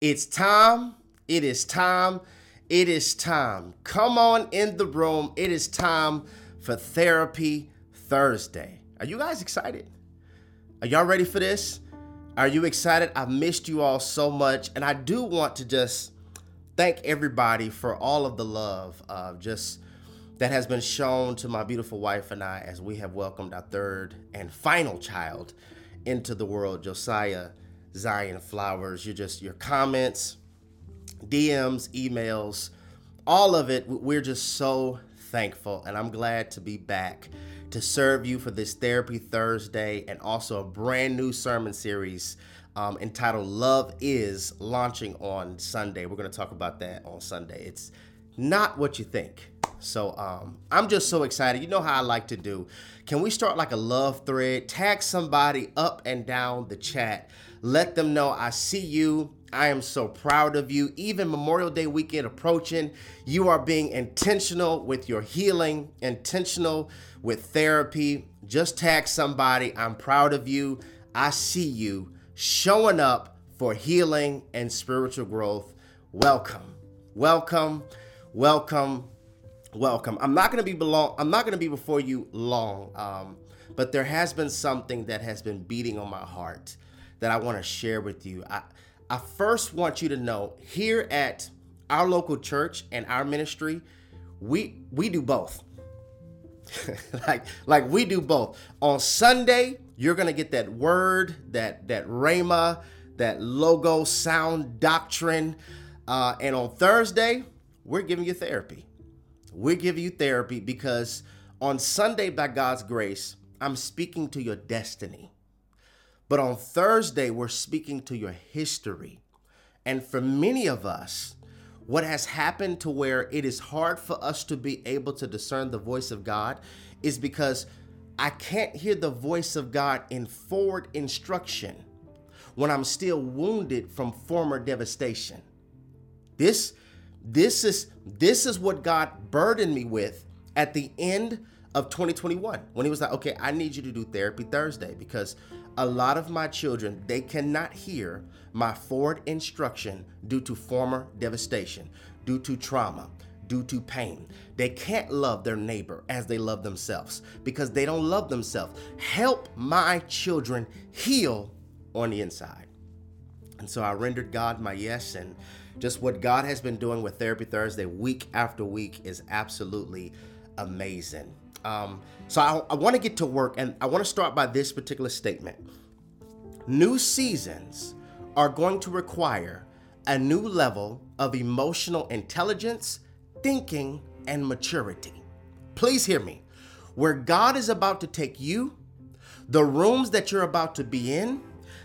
It's time. It is time. It is time. Come on in the room. It is time for Therapy Thursday. Are you guys excited? Are y'all ready for this? Are you excited? I've missed you all so much. And I do want to just thank everybody for all of the love uh, just that has been shown to my beautiful wife and I as we have welcomed our third and final child into the world, Josiah Zion Flowers. You just your comments, DMs, emails, all of it. We're just so thankful, and I'm glad to be back to serve you for this Therapy Thursday and also a brand new sermon series um, entitled Love Is launching on Sunday. We're going to talk about that on Sunday. It's not what you think. So um, I'm just so excited. You know how I like to do. Can we start like a love thread? Tag somebody up and down the chat. Let them know I see you. I am so proud of you. Even Memorial Day weekend approaching, you are being intentional with your healing, intentional with therapy. Just tag somebody. I'm proud of you. I see you showing up for healing and spiritual growth. Welcome. Welcome. Welcome welcome. I'm not gonna be belong. I'm not gonna be before you long, um, but there has been something that has been beating on my heart that I want to share with you. I I first want you to know here at our local church and our ministry, we we do both. like like we do both. On Sunday, you're gonna get that word, that that rhema, that logos sound doctrine, uh, and on Thursday, we're giving you therapy. We're giving you therapy because on Sunday, by God's grace, I'm speaking to your destiny. But on Thursday, we're speaking to your history. And for many of us, what has happened to where it is hard for us to be able to discern the voice of God is because I can't hear the voice of God in forward instruction when I'm still wounded from former devastation. This this is this is what God burdened me with at the end of 2021 when he was like, "Okay, I need you to do therapy Thursday because a lot of my children, they cannot hear my forward instruction due to former devastation, due to trauma, due to pain. They can't love their neighbor as they love themselves because they don't love themselves. Help my children heal on the inside." And so I rendered God my yes and just what God has been doing with Therapy Thursday week after week is absolutely amazing. Um, so I, I want to get to work, and I want to start by this particular statement. New seasons are going to require a new level of emotional intelligence, thinking, and maturity. Please hear me. Where God is about to take you, the rooms that you're about to be in,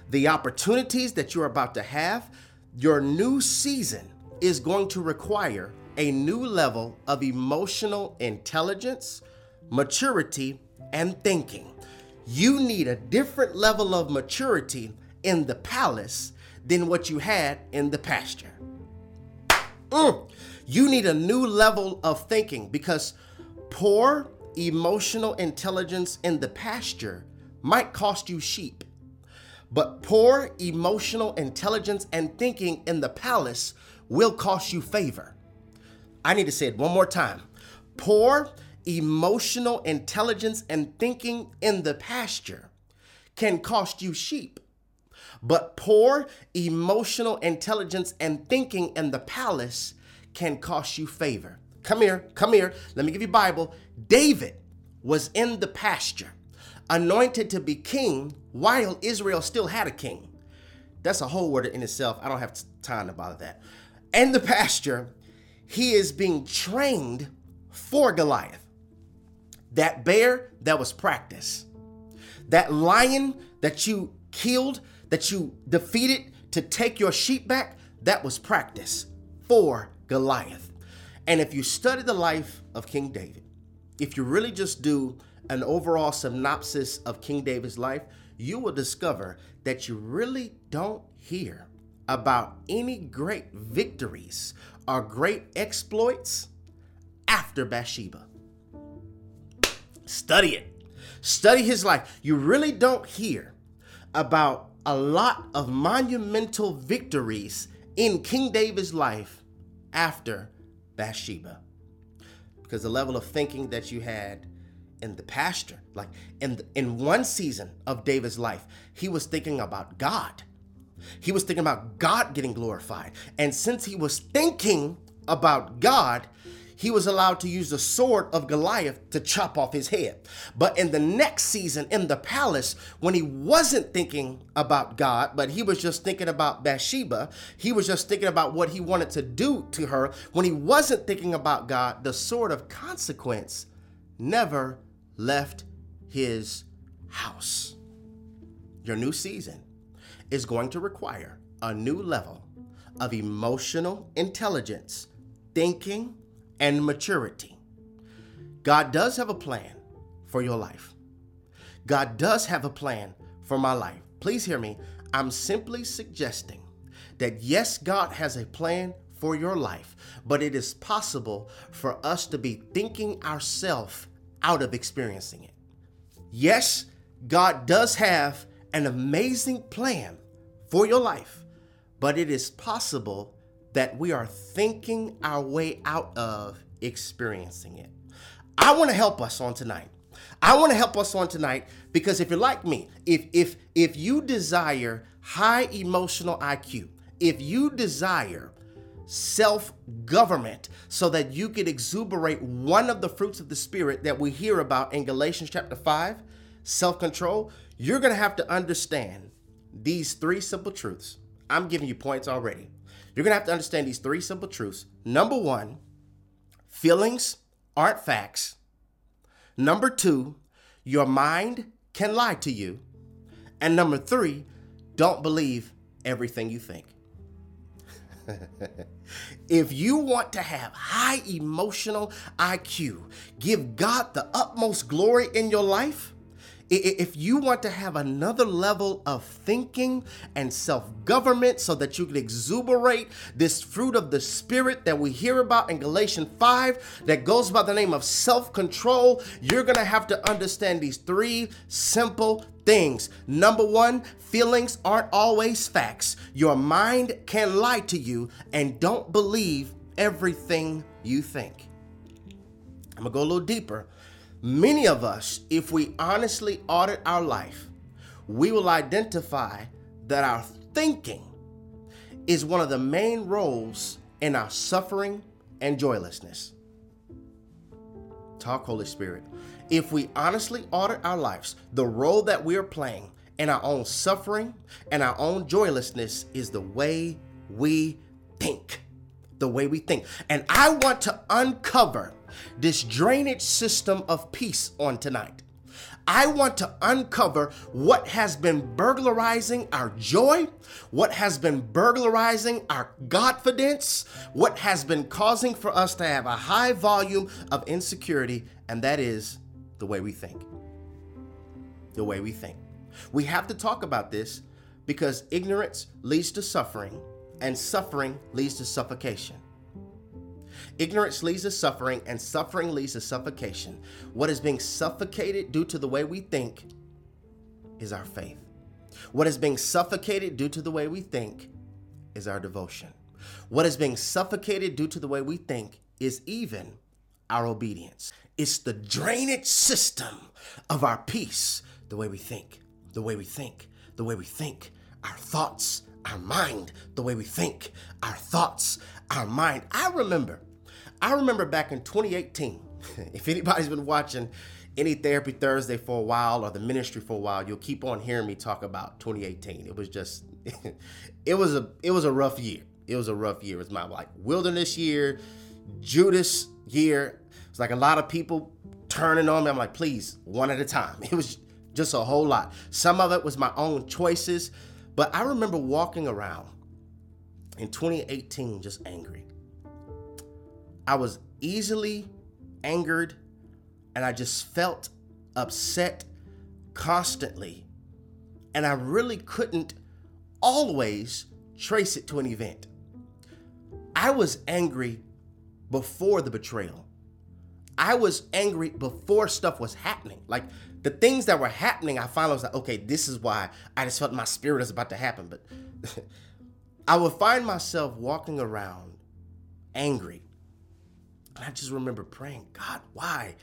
the opportunities that you're about to have, your new season is going to require a new level of emotional intelligence, maturity, and thinking. You need a different level of maturity in the palace than what you had in the pasture. Mm. You need a new level of thinking because poor emotional intelligence in the pasture might cost you sheep. But poor emotional intelligence and thinking in the palace will cost you favor. I need to say it one more time. Poor emotional intelligence and thinking in the pasture can cost you sheep. But poor emotional intelligence and thinking in the palace can cost you favor. Come here, come here. Let me give you Bible. David was in the pasture anointed to be king while Israel still had a king. That's a whole word in itself. I don't have time to bother that. And the pasture, he is being trained for Goliath. That bear that was practice. That lion that you killed, that you defeated to take your sheep back, that was practice for Goliath. And if you study the life of King David, if you really just do an overall synopsis of King David's life, you will discover that you really don't hear about any great victories or great exploits after Bathsheba. Study it. Study his life. You really don't hear about a lot of monumental victories in King David's life after Bathsheba. Because the level of thinking that you had in the pasture, like in the, in one season of David's life, he was thinking about God. He was thinking about God getting glorified. And since he was thinking about God, he was allowed to use the sword of Goliath to chop off his head. But in the next season in the palace, when he wasn't thinking about God, but he was just thinking about Bathsheba, he was just thinking about what he wanted to do to her. When he wasn't thinking about God, the sword of consequence never left his house. Your new season is going to require a new level of emotional intelligence, thinking, and maturity. God does have a plan for your life. God does have a plan for my life. Please hear me. I'm simply suggesting that yes, God has a plan for your life, but it is possible for us to be thinking ourselves out of experiencing it. Yes, God does have an amazing plan for your life, but it is possible that we are thinking our way out of experiencing it. I want to help us on tonight. I want to help us on tonight because if you're like me, if if if you desire high emotional IQ, if you desire self-government so that you can exuberate one of the fruits of the spirit that we hear about in Galatians chapter 5, self-control, you're going to have to understand these three simple truths. I'm giving you points already. You're going to have to understand these three simple truths. Number one, feelings aren't facts. Number two, your mind can lie to you. And number three, don't believe everything you think. if you want to have high emotional IQ, give God the utmost glory in your life, if you want to have another level of thinking and self government so that you can exuberate this fruit of the Spirit that we hear about in Galatians 5 that goes by the name of self control, you're going to have to understand these three simple things. Number one, feelings aren't always facts. Your mind can lie to you, and don't believe everything you think. I'm to go a little deeper Many of us, if we honestly audit our life, we will identify that our thinking is one of the main roles in our suffering and joylessness. Talk, Holy Spirit. If we honestly audit our lives, the role that we are playing in our own suffering and our own joylessness is the way we think. The way we think. And I want to uncover this drainage system of peace on tonight. I want to uncover what has been burglarizing our joy, what has been burglarizing our confidence, what has been causing for us to have a high volume of insecurity, and that is the way we think. The way we think. We have to talk about this because ignorance leads to suffering, and suffering leads to suffocation. Ignorance leads to suffering, and suffering leads to suffocation. What is being suffocated due to the way we think is our faith. What is being suffocated due to the way we think is our devotion. What is being suffocated due to the way we think is even our obedience. It's the drainage system of our peace, the way we think, the way we think, the way we think, our thoughts, our mind, the way we think, our thoughts, our mind. I remember I remember back in 2018, if anybody's been watching any Therapy Thursday for a while or the ministry for a while, you'll keep on hearing me talk about 2018. It was just, it was a, it was a rough year. It was a rough year. It was my like wilderness year, Judas year. It's like a lot of people turning on me. I'm like, please, one at a time. It was just a whole lot. Some of it was my own choices, but I remember walking around in 2018 just angry. I was easily angered and I just felt upset constantly. And I really couldn't always trace it to an event. I was angry before the betrayal. I was angry before stuff was happening. Like the things that were happening, I finally was like, okay, this is why I just felt my spirit is about to happen. But I would find myself walking around angry. And I just remember praying, God, why?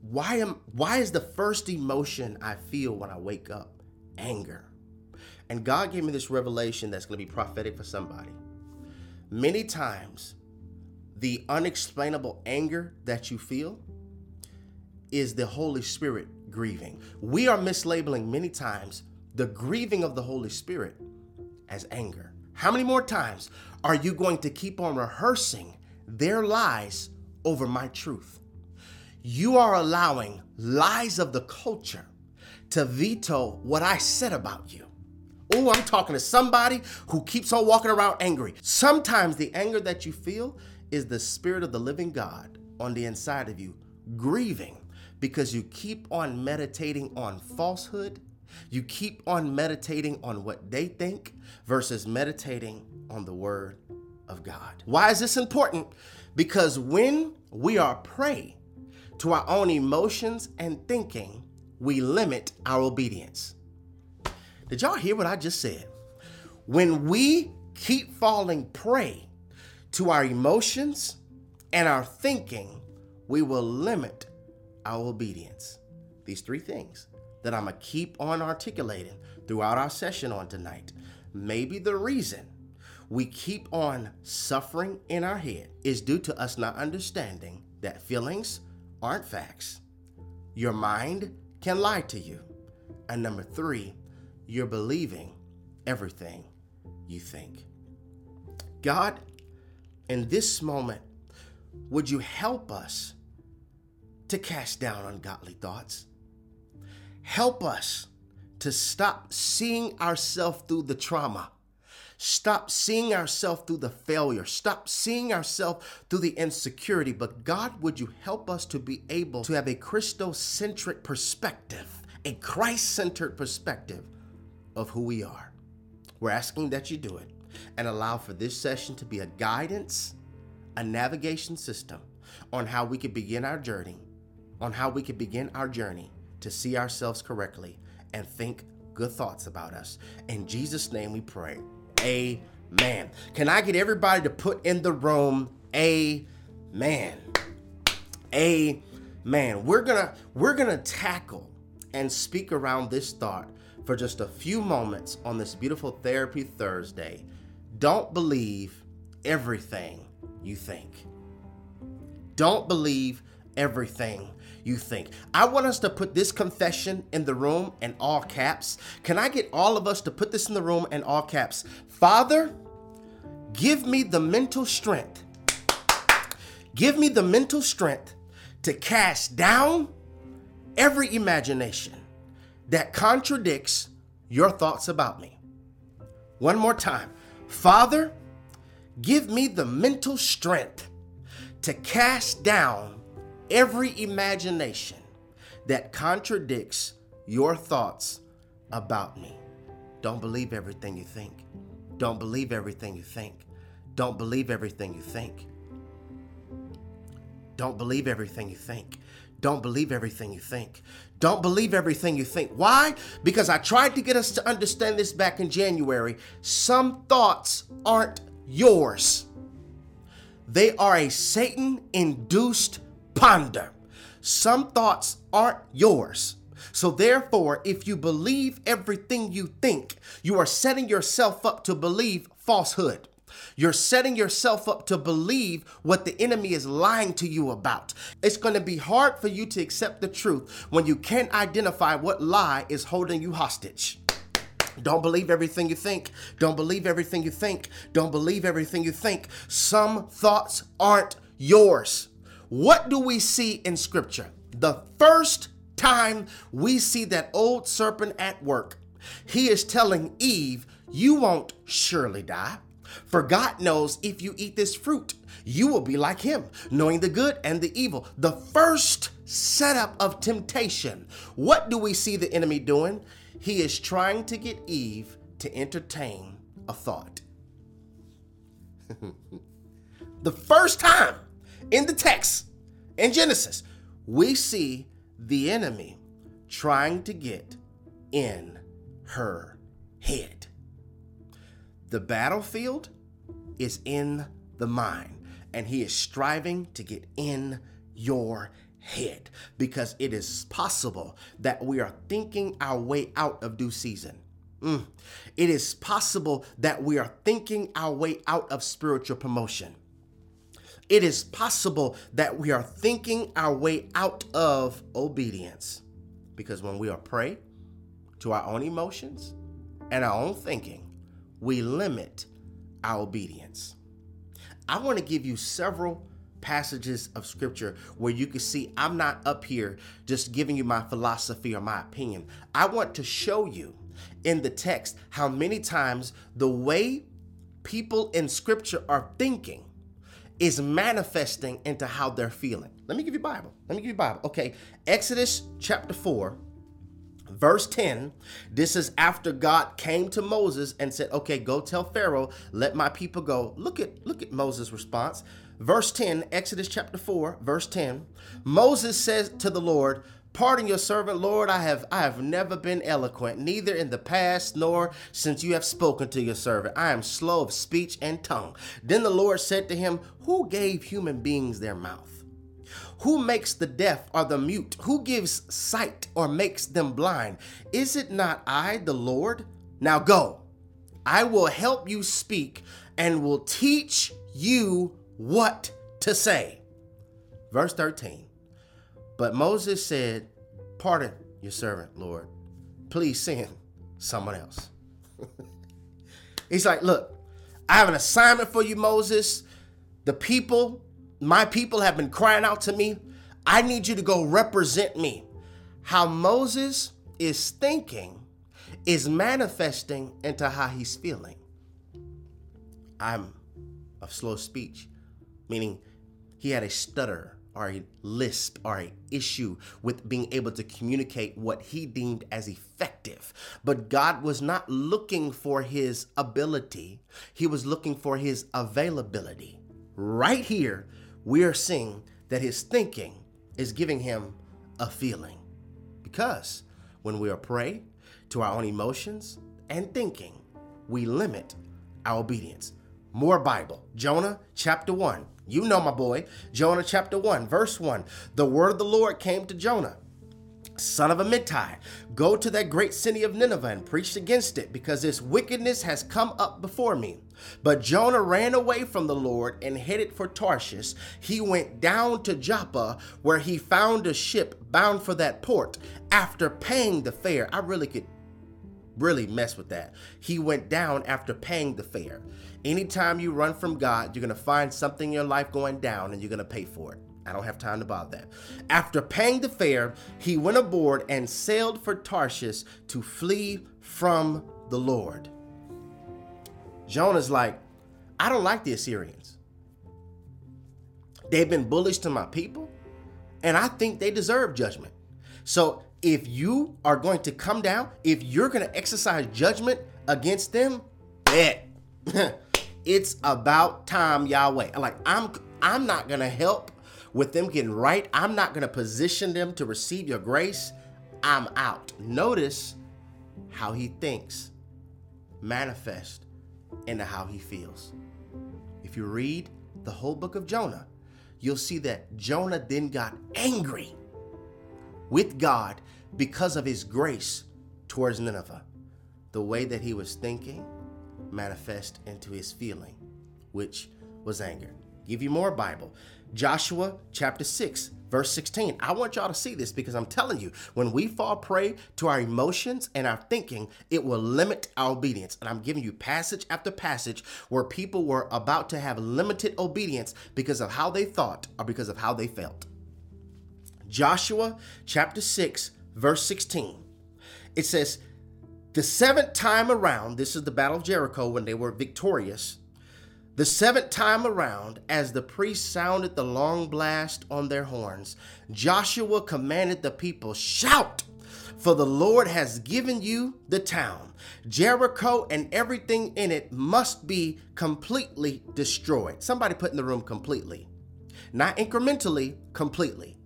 Why am why is the first emotion I feel when I wake up anger? And God gave me this revelation that's going to be prophetic for somebody. Many times, the unexplainable anger that you feel is the Holy Spirit grieving. We are mislabeling many times the grieving of the Holy Spirit as anger. How many more times are you going to keep on rehearsing their lies over my truth? You are allowing lies of the culture to veto what I said about you. Oh, I'm talking to somebody who keeps on walking around angry. Sometimes the anger that you feel is the spirit of the living God on the inside of you, grieving because you keep on meditating on falsehood. You keep on meditating on what they think versus meditating on the word of God. Why is this important? Because when we are prey to our own emotions and thinking, we limit our obedience. Did y'all hear what I just said? When we keep falling prey to our emotions and our thinking, we will limit our obedience. These three things that I'm going to keep on articulating throughout our session on tonight. Maybe the reason we keep on suffering in our head is due to us not understanding that feelings aren't facts. Your mind can lie to you. And number three, you're believing everything you think. God, in this moment, would you help us to cast down ungodly thoughts? Help us to stop seeing ourselves through the trauma. Stop seeing ourselves through the failure. Stop seeing ourselves through the insecurity. But God, would you help us to be able to have a Christocentric perspective, a Christ centered perspective of who we are. We're asking that you do it and allow for this session to be a guidance, a navigation system on how we can begin our journey, on how we can begin our journey to see ourselves correctly and think good thoughts about us. In Jesus' name we pray. Amen. Can I get everybody to put in the room amen? Amen. We're to we're to tackle and speak around this thought for just a few moments on this beautiful Therapy Thursday. Don't believe everything you think. Don't believe everything you think. I want us to put this confession in the room in all caps. Can I get all of us to put this in the room in all caps? Father, give me the mental strength. Give me the mental strength to cast down every imagination that contradicts your thoughts about me. One more time. Father, give me the mental strength to cast down every imagination that contradicts your thoughts about me. Don't believe everything you think. Don't believe everything you think. Don't believe everything you think. Don't believe everything you think. Don't believe everything you think. Don't believe everything you think. Why? Because I tried to get us to understand this back in January. Some thoughts aren't yours, they are a Satan induced ponder. Some thoughts aren't yours. So, therefore, if you believe everything you think, you are setting yourself up to believe falsehood. You're setting yourself up to believe what the enemy is lying to you about. It's going to be hard for you to accept the truth when you can't identify what lie is holding you hostage. Don't believe everything you think. Don't believe everything you think. Don't believe everything you think. Some thoughts aren't yours. What do we see in scripture? The first time we see that old serpent at work, he is telling Eve, You won't surely die. For God knows if you eat this fruit, you will be like him, knowing the good and the evil. The first setup of temptation. What do we see the enemy doing? He is trying to get Eve to entertain a thought. the first time in the text in Genesis, we see the enemy trying to get in her head. The battlefield is in the mind, and he is striving to get in your head because it is possible that we are thinking our way out of due season. Mm. It is possible that we are thinking our way out of spiritual promotion. It is possible that we are thinking our way out of obedience because when we are prey to our own emotions and our own thinking, we limit our obedience. I want to give you several passages of scripture where you can see I'm not up here just giving you my philosophy or my opinion. I want to show you in the text how many times the way people in scripture are thinking is manifesting into how they're feeling. Let me give you Bible. Let me give you Bible. Okay, Exodus chapter 4 verse 10 this is after god came to moses and said okay go tell pharaoh let my people go look at look at moses response verse 10 exodus chapter 4 verse 10 moses says to the lord Pardon your servant, Lord. I have I have never been eloquent, neither in the past nor since you have spoken to your servant. I am slow of speech and tongue. Then the Lord said to him, Who gave human beings their mouth? Who makes the deaf or the mute? Who gives sight or makes them blind? Is it not I, the Lord? Now go. I will help you speak and will teach you what to say. Verse 13. But Moses said, Pardon your servant, Lord. Please send someone else. He's like, Look, I have an assignment for you, Moses. The people, my people, have been crying out to me. I need you to go represent me. How Moses is thinking is manifesting into how he's feeling. I'm of slow speech, meaning he had a stutter or a lisp or a issue with being able to communicate what he deemed as effective. But God was not looking for his ability, he was looking for his availability. Right here, we are seeing that his thinking is giving him a feeling. Because when we are prey to our own emotions and thinking, we limit our obedience. More Bible. Jonah chapter 1. You know my boy. Jonah chapter 1, verse 1. The word of the Lord came to Jonah. Son of a Amittai, go to that great city of Nineveh and preach against it, because its wickedness has come up before me. But Jonah ran away from the Lord and headed for Tarshish. He went down to Joppa, where he found a ship bound for that port. After paying the fare, I really could really mess with that. He went down after paying the fare. Anytime you run from God, you're going to find something in your life going down and you're going to pay for it. I don't have time to bother that. After paying the fare, he went aboard and sailed for Tarshish to flee from the Lord. Jonah's like, I don't like the Assyrians. They've been bullish to my people, and I think they deserve judgment. So if you are going to come down, if you're going to exercise judgment against them, bet. it's about time, Yahweh. Like I'm I'm not to help with them getting right. I'm not to position them to receive your grace. I'm out. Notice how he thinks manifest into how he feels. If you read the whole book of Jonah, you'll see that Jonah then got angry with God because of his grace towards Nineveh. The way that he was thinking manifest into his feeling, which was anger. Give you more Bible. Joshua chapter 6, verse 16. I want y'all to see this because I'm telling you, when we fall prey to our emotions and our thinking, it will limit our obedience. And I'm giving you passage after passage where people were about to have limited obedience because of how they thought or because of how they felt. Joshua chapter 6, verse 16. It says, The seventh time around, this is the Battle of Jericho when they were victorious. The seventh time around, as the priests sounded the long blast on their horns, Joshua commanded the people, Shout! For the Lord has given you the town. Jericho and everything in it must be completely destroyed. Somebody put in the room completely. Not incrementally, completely.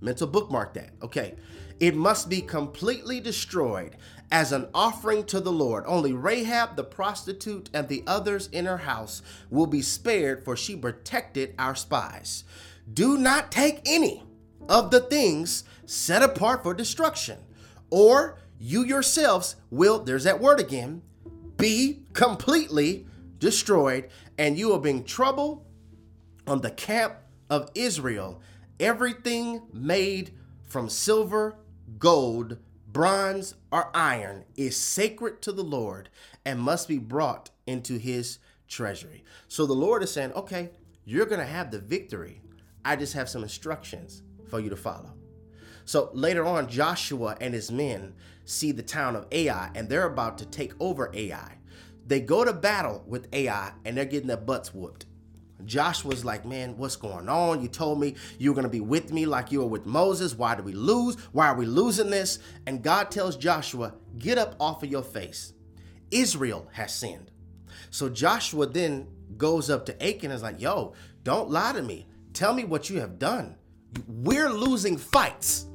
Mental bookmark that. Okay. It must be completely destroyed as an offering to the Lord. Only Rahab the prostitute and the others in her house will be spared, for she protected our spies. Do not take any of the things set apart for destruction, or you yourselves will, there's that word again, be completely destroyed, and you will bring trouble on the camp of Israel. Everything made from silver, gold, bronze, or iron is sacred to the Lord and must be brought into his treasury. So the Lord is saying, okay, you're going to have the victory. I just have some instructions for you to follow. So later on, Joshua and his men see the town of Ai and they're about to take over Ai. They go to battle with Ai and they're getting their butts whooped. Joshua's like, man, what's going on? You told me you were going to be with me like you were with Moses. Why do we lose? Why are we losing this? And God tells Joshua, get up off of your face. Israel has sinned. So Joshua then goes up to Achan and is like, yo, don't lie to me. Tell me what you have done. We're losing fights.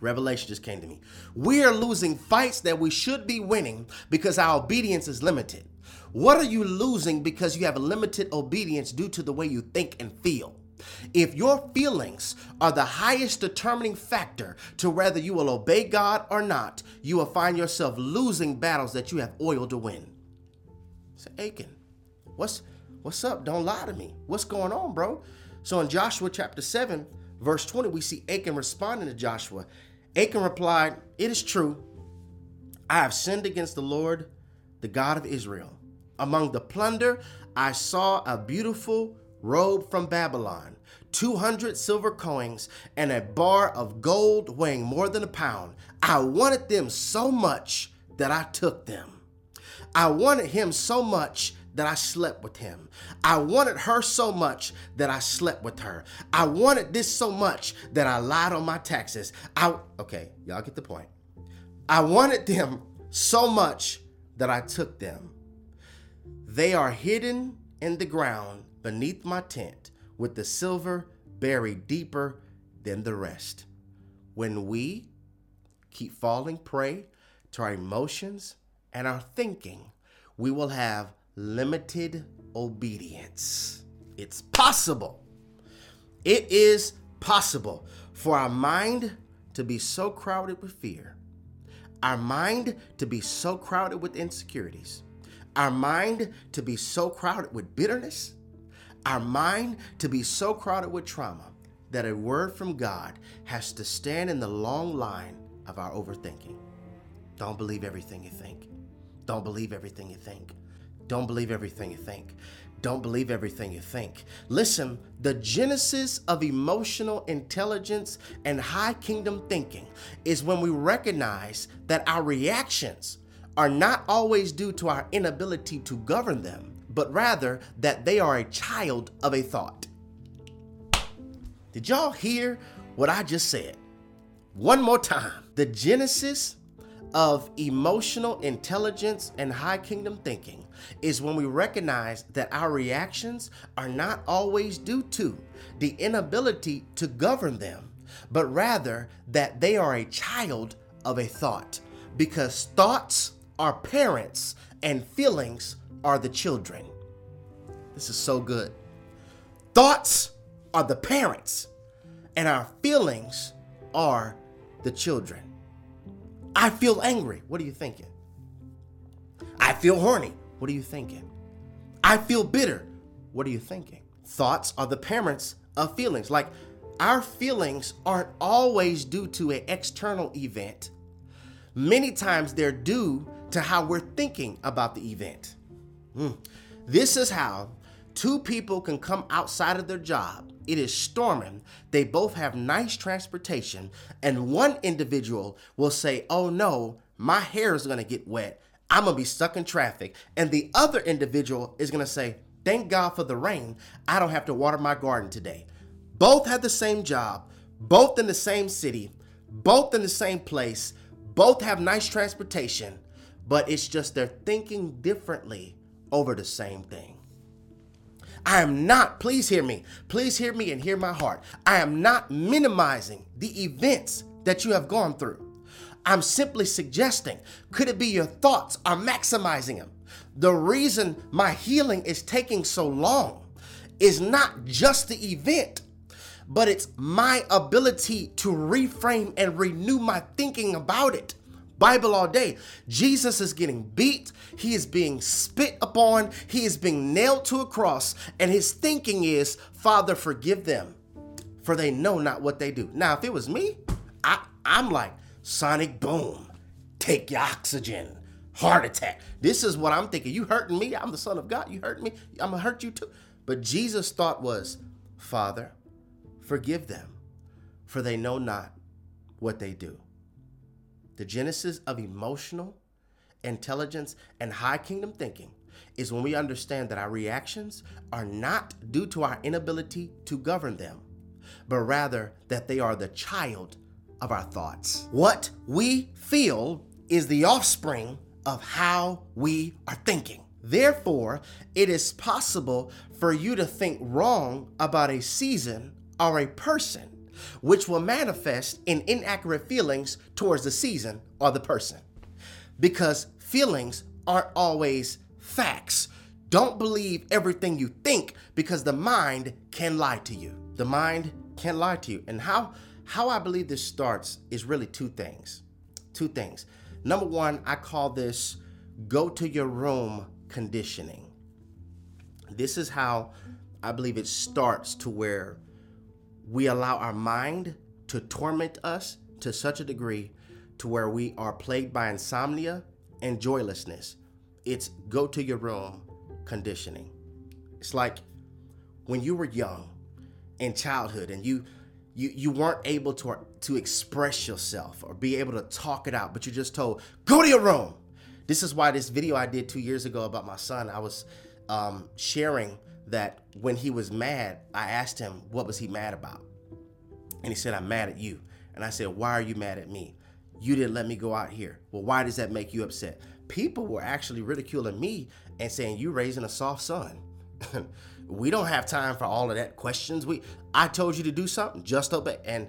Revelation just came to me. We are losing fights that we should be winning because our obedience is limited. What are you losing because you have limited obedience due to the way you think and feel? If your feelings are the highest determining factor to whether you will obey God or not, you will find yourself losing battles that you have oil to win. Say, Achan, what's what's up? Don't lie to me. What's going on, bro? So in Joshua chapter 7, verse 20, we see Achan responding to Joshua. Achan replied, It is true. I have sinned against the Lord, the God of Israel. Among the plunder, I saw a beautiful robe from Babylon, 200 silver coins, and a bar of gold weighing more than a pound. I wanted them so much that I took them. I wanted him so much that I slept with him. I wanted her so much that I slept with her. I wanted this so much that I lied on my taxes. I okay, y'all get the point. I wanted them so much that I took them. They are hidden in the ground beneath my tent, with the silver buried deeper than the rest. When we keep falling prey to our emotions and our thinking, we will have limited obedience. It's possible. It is possible for our mind to be so crowded with fear, our mind to be so crowded with insecurities, our mind to be so crowded with bitterness, our mind to be so crowded with trauma that a word from God has to stand in the long line of our overthinking. Don't believe everything you think. Don't believe everything you think. Don't believe everything you think. Don't believe everything you think. Listen, the genesis of emotional intelligence and high kingdom thinking is when we recognize that our reactions are not always due to our inability to govern them, but rather that they are a child of a thought. Did y'all hear what I just said? One more time. The genesis of emotional intelligence and high kingdom thinking is when we recognize that our reactions are not always due to the inability to govern them, but rather that they are a child of a thought. Because thoughts are parents and feelings are the children. This is so good. Thoughts are the parents and our feelings are the children. I feel angry. What are you thinking? I feel horny. What are you thinking? I feel bitter. What are you thinking? Thoughts are the parents of feelings. Like our feelings aren't always due to an external event. Many times they're due to how we're thinking about the event. Mm. This is how two people can come outside of their job. It is storming. They both have nice transportation, and one individual will say, Oh no, my hair is gonna get wet. I'm gonna be stuck in traffic. And the other individual is gonna say, Thank God for the rain. I don't have to water my garden today. Both have the same job, both in the same city, both in the same place, both have nice transportation, but it's just they're thinking differently over the same thing. I am not, please hear me, please hear me and hear my heart. I am not minimizing the events that you have gone through. I'm simply suggesting could it be your thoughts are maximizing them? The reason my healing is taking so long is not just the event, but it's my ability to reframe and renew my thinking about it. Bible all day. Jesus is getting beat. He is being spit upon. He is being nailed to a cross. And his thinking is, Father, forgive them, for they know not what they do. Now, if it was me, I, I'm like, sonic boom, take your oxygen, heart attack. This is what I'm thinking. You hurting me? I'm the son of God. You hurt me? I'm to hurt you too. But Jesus' thought was, Father, forgive them, for they know not what they do. The genesis of emotional intelligence and high kingdom thinking is when we understand that our reactions are not due to our inability to govern them, but rather that they are the child of our thoughts. What we feel is the offspring of how we are thinking. Therefore, it is possible for you to think wrong about a season or a person which will manifest in inaccurate feelings towards the season or the person. Because feelings aren't always facts. Don't believe everything you think because the mind can lie to you. The mind can lie to you. And how how I believe this starts is really two things. Two things. Number 1, I call this go to your room conditioning. This is how I believe it starts to where we allow our mind to torment us to such a degree to where we are plagued by insomnia and joylessness. It's go to your room conditioning. It's like when you were young in childhood and you you you weren't able to to express yourself or be able to talk it out, but you're just told, "Go to your room." This is why this video I did 2 years ago about my son, I was um, sharing that when he was mad, I asked him, what was he mad about? And he said, I'm mad at you. And I said, Why are you mad at me? You didn't let me go out here. Well, why does that make you upset? People were actually ridiculing me and saying, You raising a soft son. we don't have time for all of that questions. We I told you to do something, just obey. And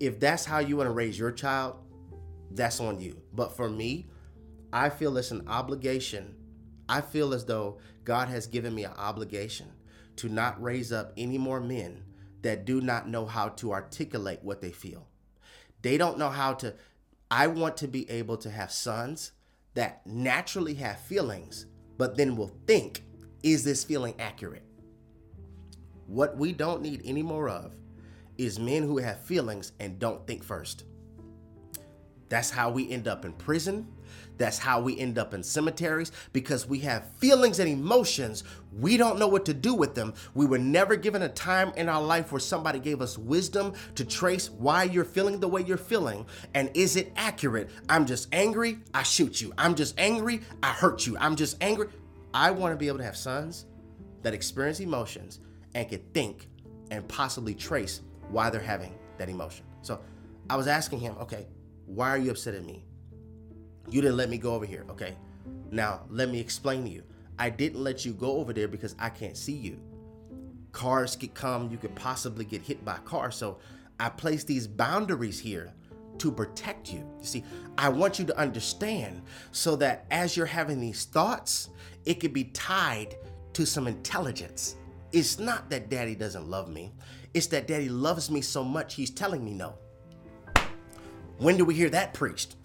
if that's how you want to raise your child, that's on you. But for me, I feel it's an obligation. I feel as though God has given me an obligation to not raise up any more men that do not know how to articulate what they feel. They don't know how to. I want to be able to have sons that naturally have feelings, but then will think, is this feeling accurate? What we don't need any more of is men who have feelings and don't think first. That's how we end up in prison. That's how we end up in cemeteries because we have feelings and emotions. We don't know what to do with them. We were never given a time in our life where somebody gave us wisdom to trace why you're feeling the way you're feeling. And is it accurate? I'm just angry, I shoot you. I'm just angry, I hurt you. I'm just angry. I want to be able to have sons that experience emotions and can think and possibly trace why they're having that emotion. So I was asking him, okay, why are you upset at me? You didn't let me go over here. Okay. Now, let me explain to you. I didn't let you go over there because I can't see you. Cars could come, you could possibly get hit by a car. So I place these boundaries here to protect you. You see, I want you to understand so that as you're having these thoughts, it could be tied to some intelligence. It's not that daddy doesn't love me, it's that daddy loves me so much he's telling me no. When do we hear that preached?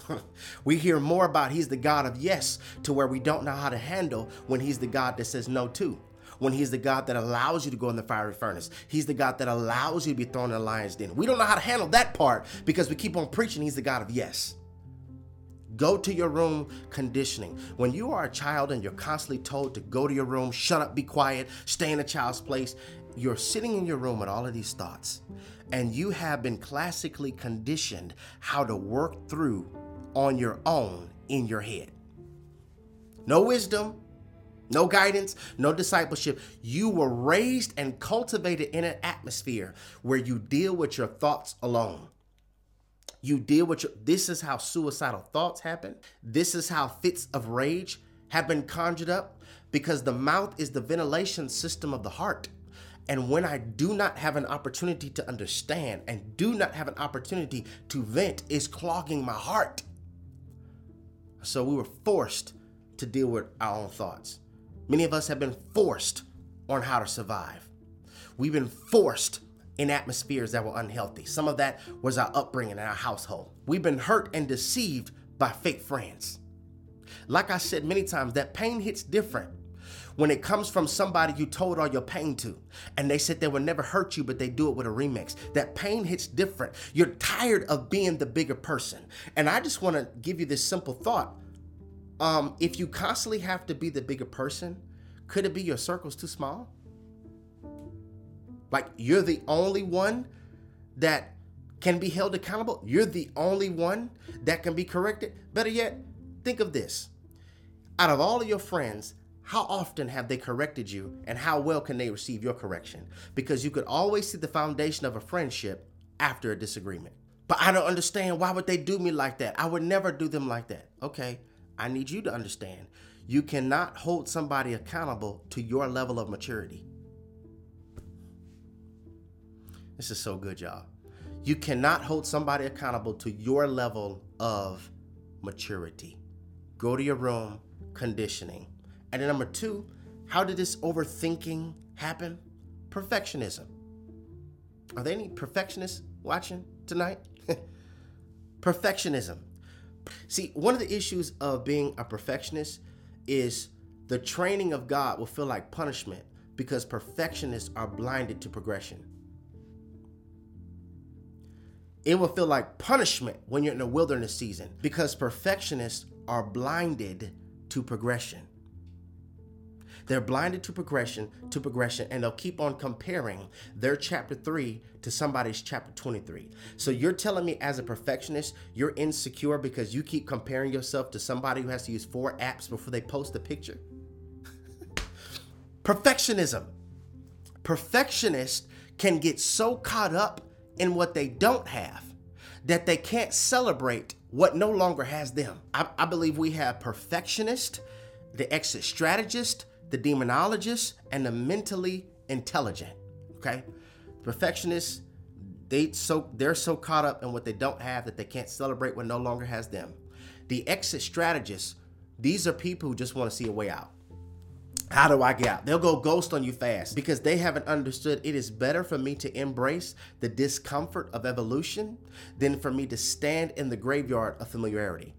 we hear more about he's the God of yes to where we don't know how to handle when he's the God that says no to. When he's the God that allows you to go in the fiery furnace. He's the God that allows you to be thrown in the lion's den. We don't know how to handle that part because we keep on preaching he's the God of yes. Go to your room conditioning. When you are a child and you're constantly told to go to your room, shut up, be quiet, stay in a child's place, you're sitting in your room with all of these thoughts and you have been classically conditioned how to work through on your own in your head. No wisdom, no guidance, no discipleship. You were raised and cultivated in an atmosphere where you deal with your thoughts alone. You deal with your, this is how suicidal thoughts happen. This is how fits of rage have been conjured up because the mouth is the ventilation system of the heart. And when I do not have an opportunity to understand and do not have an opportunity to vent, is clogging my heart. So we were forced to deal with our own thoughts. Many of us have been forced on how to survive. We've been forced in atmospheres that were unhealthy. Some of that was our upbringing in our household. We've been hurt and deceived by fake friends. Like I said many times, that pain hits different when it comes from somebody you told all your pain to. And they said they would never hurt you but they do it with a remix. That pain hits different. You're tired of being the bigger person. And i just want to give you this simple thought. Um, if you constantly have to be the bigger person could it be your circle's too small? Like you're the only one that can be held accountable? You're the only one that can be corrected? Better yet think of this. Out of all of your friends how often have they corrected you and how well can they receive your correction? Because you could always see the foundation of a friendship after a disagreement. But I don't understand why would they do me like that? I would never do them like that. Okay, I need you to understand. You cannot hold somebody accountable to your level of maturity. This is so good, y'all. You cannot hold somebody accountable to your level of maturity. Go to your room, conditioning. And then number two, how did this overthinking happen? Perfectionism. Are there any perfectionists watching tonight? Perfectionism. See, one of the issues of being a perfectionist is the training of God will feel like punishment because perfectionists are blinded to progression. It will feel like punishment when you're in a wilderness season because perfectionists are blinded to progression. They're blinded to progression, to progression, and they'll keep on comparing their chapter 3 to somebody's chapter 23. So you're telling me as a perfectionist, you're insecure because you keep comparing yourself to somebody who has to use four apps before they post a picture? Perfectionism. Perfectionists can get so caught up in what they don't have that they can't celebrate what no longer has them. I, I believe we have perfectionist, the exit strategist, the demonologist, and the mentally intelligent. Okay, perfectionists they so they're so caught up in what they don't have that they can't celebrate what no longer has them. The exit strategists, these are people who just want to see a way out. How do I get out? They'll go ghost on you fast because they haven't understood it is better for me to embrace the discomfort of evolution than for me to stand in the graveyard of familiarity.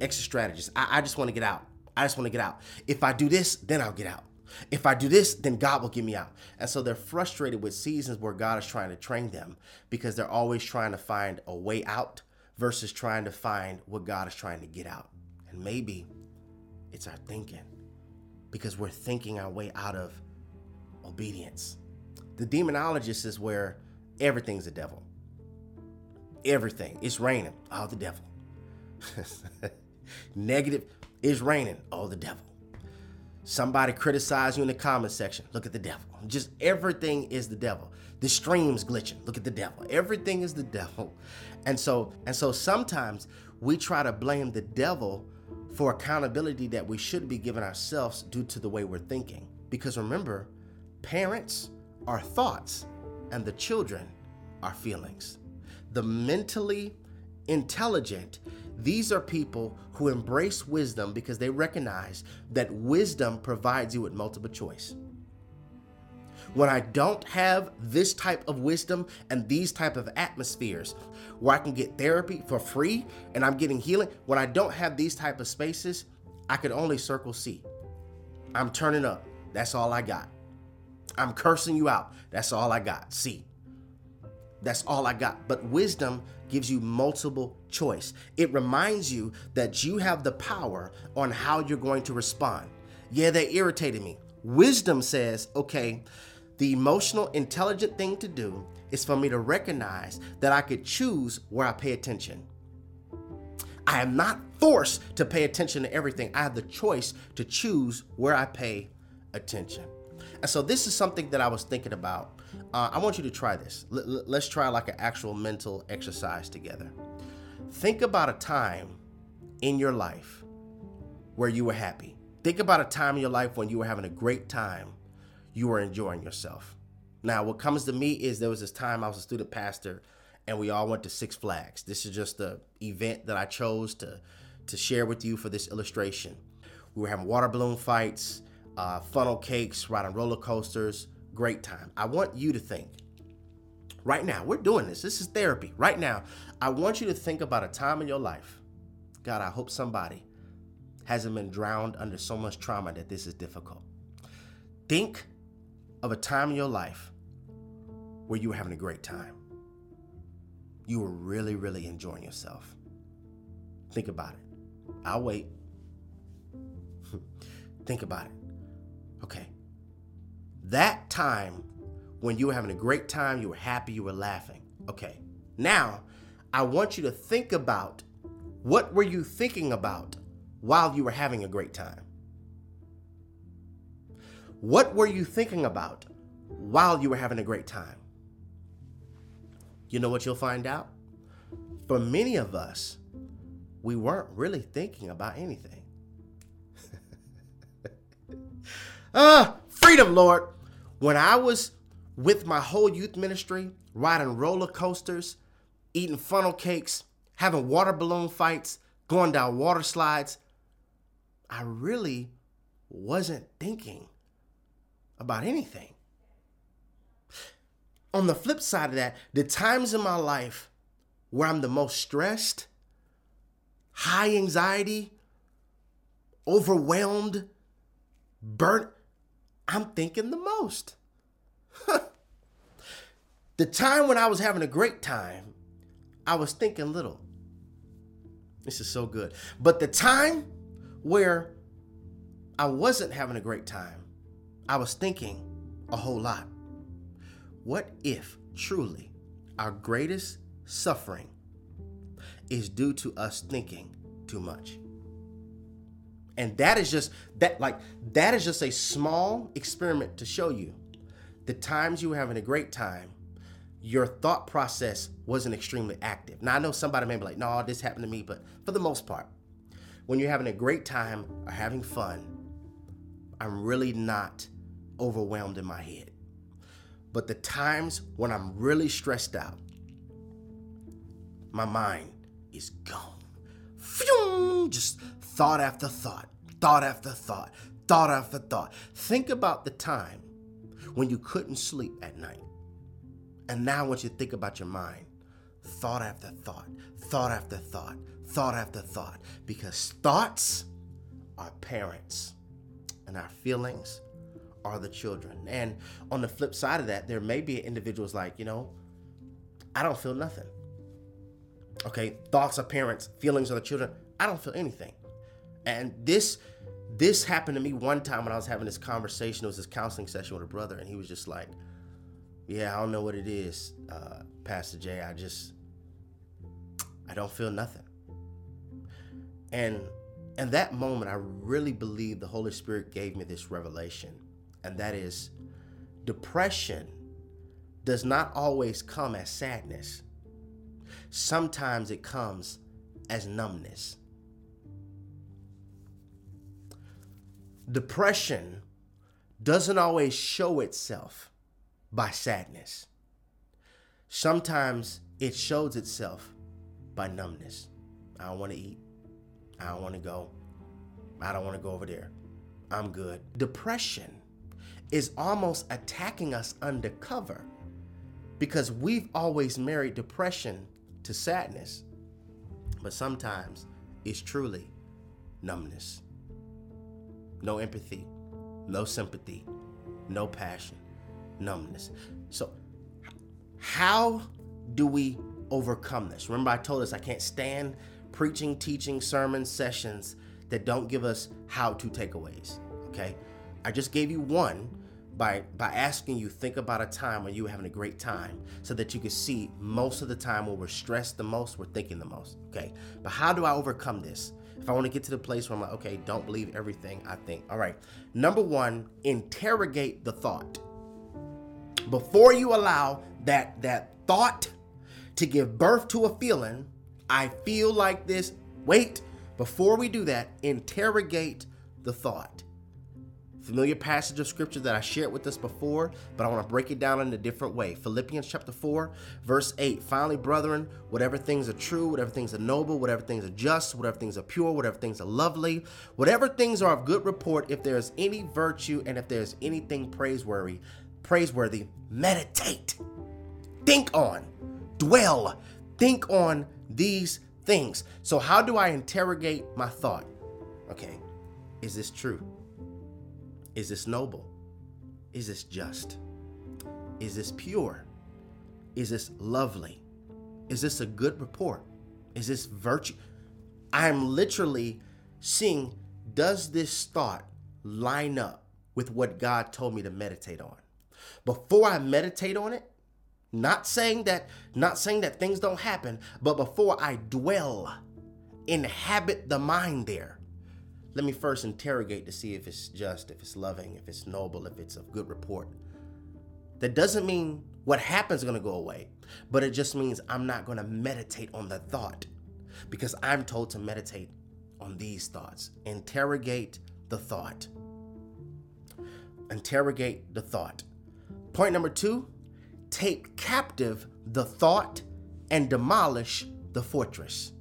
Exit strategists, I, I just want to get out. I just want to get out. If I do this, then I'll get out. If I do this, then God will get me out. And so they're frustrated with seasons where God is trying to train them because they're always trying to find a way out versus trying to find what God is trying to get out. And maybe it's our thinking because we're thinking our way out of obedience. The demonologist is where everything's a devil. Everything. It's raining. Oh, the devil. Negative it's raining. Oh, the devil. Somebody criticize you in the comment section. Look at the devil. Just everything is the devil. The stream's glitching. Look at the devil. Everything is the devil. And so and so sometimes we try to blame the devil for accountability that we should be giving ourselves due to the way we're thinking. Because remember, parents are thoughts and the children are feelings. The mentally intelligent these are people who embrace wisdom because they recognize that wisdom provides you with multiple choice. When I don't have this type of wisdom and these type of atmospheres where I can get therapy for free and I'm getting healing, when I don't have these type of spaces, I could only circle C. I'm turning up. That's all I got. I'm cursing you out. That's all I got. C. That's all I got. But wisdom gives you multiple choice. It reminds you that you have the power on how you're going to respond. Yeah, they irritated me. Wisdom says, okay, the emotional, intelligent thing to do is for me to recognize that I could choose where I pay attention. I am not forced to pay attention to everything. I have the choice to choose where I pay attention. So this is something that I was thinking about. Uh, I want you to try this. L- let's try like an actual mental exercise together. Think about a time in your life where you were happy. Think about a time in your life when you were having a great time, you were enjoying yourself. Now, what comes to me is there was this time I was a student pastor and we all went to Six Flags. This is just the event that I chose to to share with you for this illustration. We were having water balloon fights, uh, funnel cakes, riding roller coasters. Great time. I want you to think right now, we're doing this. This is therapy. Right now, I want you to think about a time in your life. God, I hope somebody hasn't been drowned under so much trauma that this is difficult. Think of a time in your life where you were having a great time. You were really, really enjoying yourself. Think about it. I'll wait. Think about it. Okay. That time when you were having a great time, you were happy, you were laughing. Okay. Now, I want you to think about what were you thinking about while you were having a great time? What were you thinking about while you were having a great time? You know what you'll find out? For many of us, we weren't really thinking about anything. ah, freedom, Lord. When I was with my whole youth ministry, riding roller coasters, eating funnel cakes, having water balloon fights, going down water slides, I really wasn't thinking about anything. On the flip side of that, the times in my life where I'm the most stressed, high anxiety, overwhelmed, burnt, I'm thinking the most. the time when I was having a great time, I was thinking little. This is so good. But the time where I wasn't having a great time, I was thinking a whole lot. What if truly our greatest suffering is due to us thinking too much? And that is just that like that is just a small experiment to show you the times you were having a great time, your thought process wasn't extremely active. Now I know somebody may be like, no, this happened to me, but for the most part, when you're having a great time or having fun, I'm really not overwhelmed in my head. But the times when I'm really stressed out, my mind is gone. Phew, just thought after thought, thought after thought, thought after thought. Think about the time when you couldn't sleep at night. And now, once you think about your mind, thought after thought, thought after thought, thought after thought, because thoughts are parents and our feelings are the children. And on the flip side of that, there may be individuals like, you know, I don't feel nothing. Okay, thoughts are parents, feelings are the children. I don't feel anything. And this this happened to me one time when I was having this conversation. It was this counseling session with a brother, and he was just like, "Yeah, I don't know what it is, uh, Pastor Jay. I just I don't feel nothing." And in that moment, I really believe the Holy Spirit gave me this revelation, and that is depression does not always come as sadness. Sometimes it comes as numbness. Depression doesn't always show itself by sadness. Sometimes it shows itself by numbness. I don't want to eat. I don't want to go. I don't want to go over there. I'm good. Depression is almost attacking us undercover because we've always married depression to sadness. But sometimes it's truly numbness. No empathy, no sympathy, no passion, numbness. So, how do we overcome this? Remember, I told us I can't stand preaching, teaching, sermon sessions that don't give us how to takeaways. Okay. I just gave you one by by asking you think about a time when you were having a great time so that you can see most of the time when we're stressed the most we're thinking the most okay but how do i overcome this if i want to get to the place where i'm like okay don't believe everything i think all right number one interrogate the thought before you allow that that thought to give birth to a feeling I feel like this. Wait, before we do that, interrogate the thought. Familiar passage of scripture that I shared with us before, but I want to break it down in a different way. Philippians chapter 4, verse 8. Finally, brethren, whatever things are true, whatever things are noble, whatever things are just, whatever things are pure, whatever things are lovely, whatever things are of good report, if there is any virtue and if there is anything praiseworthy, praiseworthy, meditate. Think on, dwell, think on these things. So, how do I interrogate my thought? Okay, is this true? Is this noble? Is this just? Is this pure? Is this lovely? Is this a good report? Is this virtue? I'm literally seeing does this thought line up with what God told me to meditate on? Before I meditate on it, not saying that not saying that things don't happen, but before I dwell, inhabit the mind there let me first interrogate to see if it's just, if it's loving, if it's noble, if it's of good report. That doesn't mean what happens is going to go away, but it just means I'm not going to meditate on the thought because I'm told to meditate on these thoughts. Interrogate the thought. Interrogate the thought. Point number two take captive the thought and demolish the fortress.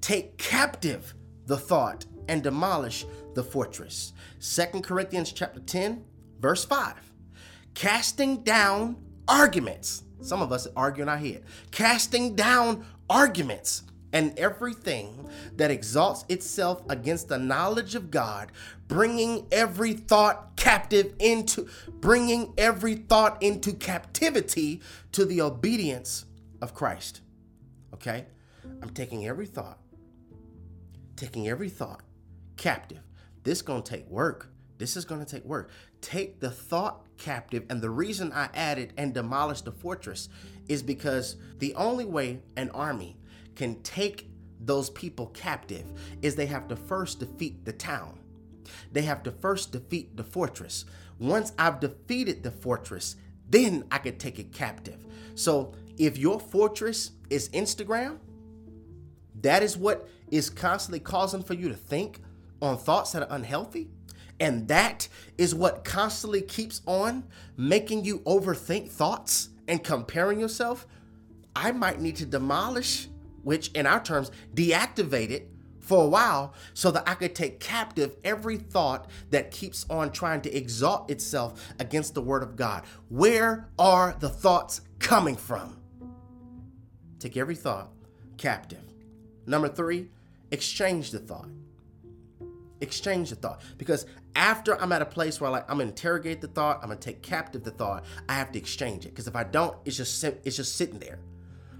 Take captive the thought and demolish the fortress. Second Corinthians chapter 10, verse 5. Casting down arguments. Some of us argue in our head. Casting down arguments and everything that exalts itself against the knowledge of God, bringing every thought captive into bringing every thought into captivity to the obedience of Christ. Okay? I'm taking every thought taking every thought captive. This is going to take work. This is going to take work. Take the thought captive. And the reason I added and demolish the fortress is because the only way an army can take those people captive is they have to first defeat the town. They have to first defeat the fortress. Once I've defeated the fortress, then I could take it captive. So if your fortress is Instagram, that is what is constantly causing for you to think on thoughts that are unhealthy. And that is what constantly keeps on making you overthink thoughts and comparing yourself. I might need to demolish, which in our terms, deactivate it for a while so that I could take captive every thought that keeps on trying to exalt itself against the word of God. Where are the thoughts coming from? Take every thought captive. Number three, exchange the thought. Exchange the thought. Because after I'm at a place where like I'm gonna interrogate the thought, I'm gonna take captive the thought, I have to exchange it. Because if I don't, it's just it's just sitting there.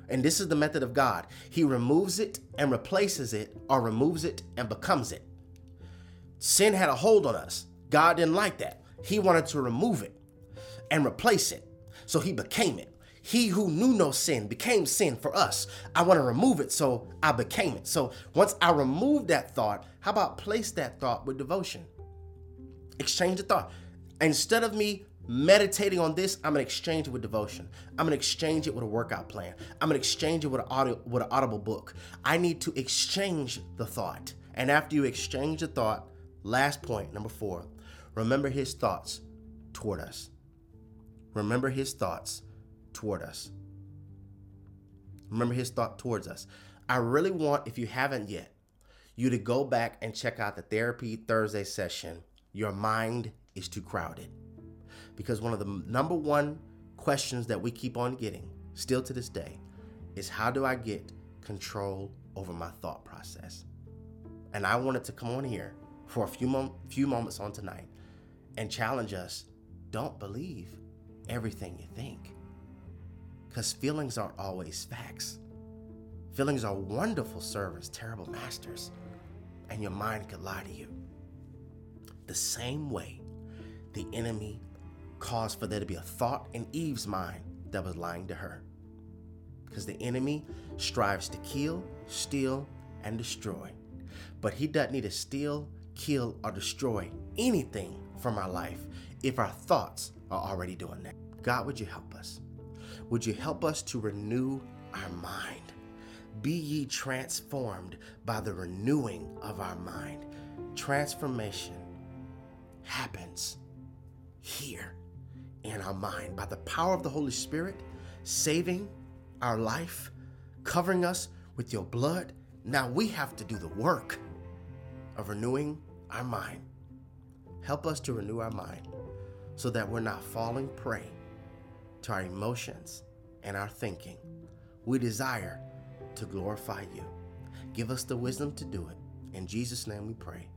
And this is the method of God. He removes it and replaces it, or removes it and becomes it. Sin had a hold on us. God didn't like that. He wanted to remove it and replace it. So he became it. He who knew no sin became sin for us. I want to remove it, so I became it. So once I remove that thought, how about place that thought with devotion? Exchange the thought. Instead of me meditating on this, I'm gonna exchange it with devotion. I'm gonna exchange it with a workout plan. I'm gonna exchange it with an audio with an audible book. I need to exchange the thought. And after you exchange the thought, last point, number four, remember his thoughts toward us. Remember his thoughts toward us. Remember his thought towards us. I really want, if you haven't yet, you to go back and check out the Therapy Thursday session. Your mind is too crowded. Because one of the number one questions that we keep on getting, still to this day, is how do I get control over my thought process? And I wanted to come on here for a few, mom- few moments on tonight and challenge us don't believe everything you think. Because feelings aren't always facts. Feelings are wonderful servants, terrible masters, and your mind could lie to you. The same way the enemy caused for there to be a thought in Eve's mind that was lying to her. Because the enemy strives to kill, steal, and destroy. But he doesn't need to steal, kill, or destroy anything from our life if our thoughts are already doing that. God, would you help us? Would you help us to renew our mind? Be ye transformed by the renewing of our mind. transformation happens here in our mind by the power of the Holy Spirit, saving our life, covering us with your blood. Now we have to do the work of renewing our mind. Help us to renew our mind so that we're not falling prey to our emotions and our thinking. We desire to glorify you. Give us the wisdom to do it. In Jesus' name we pray.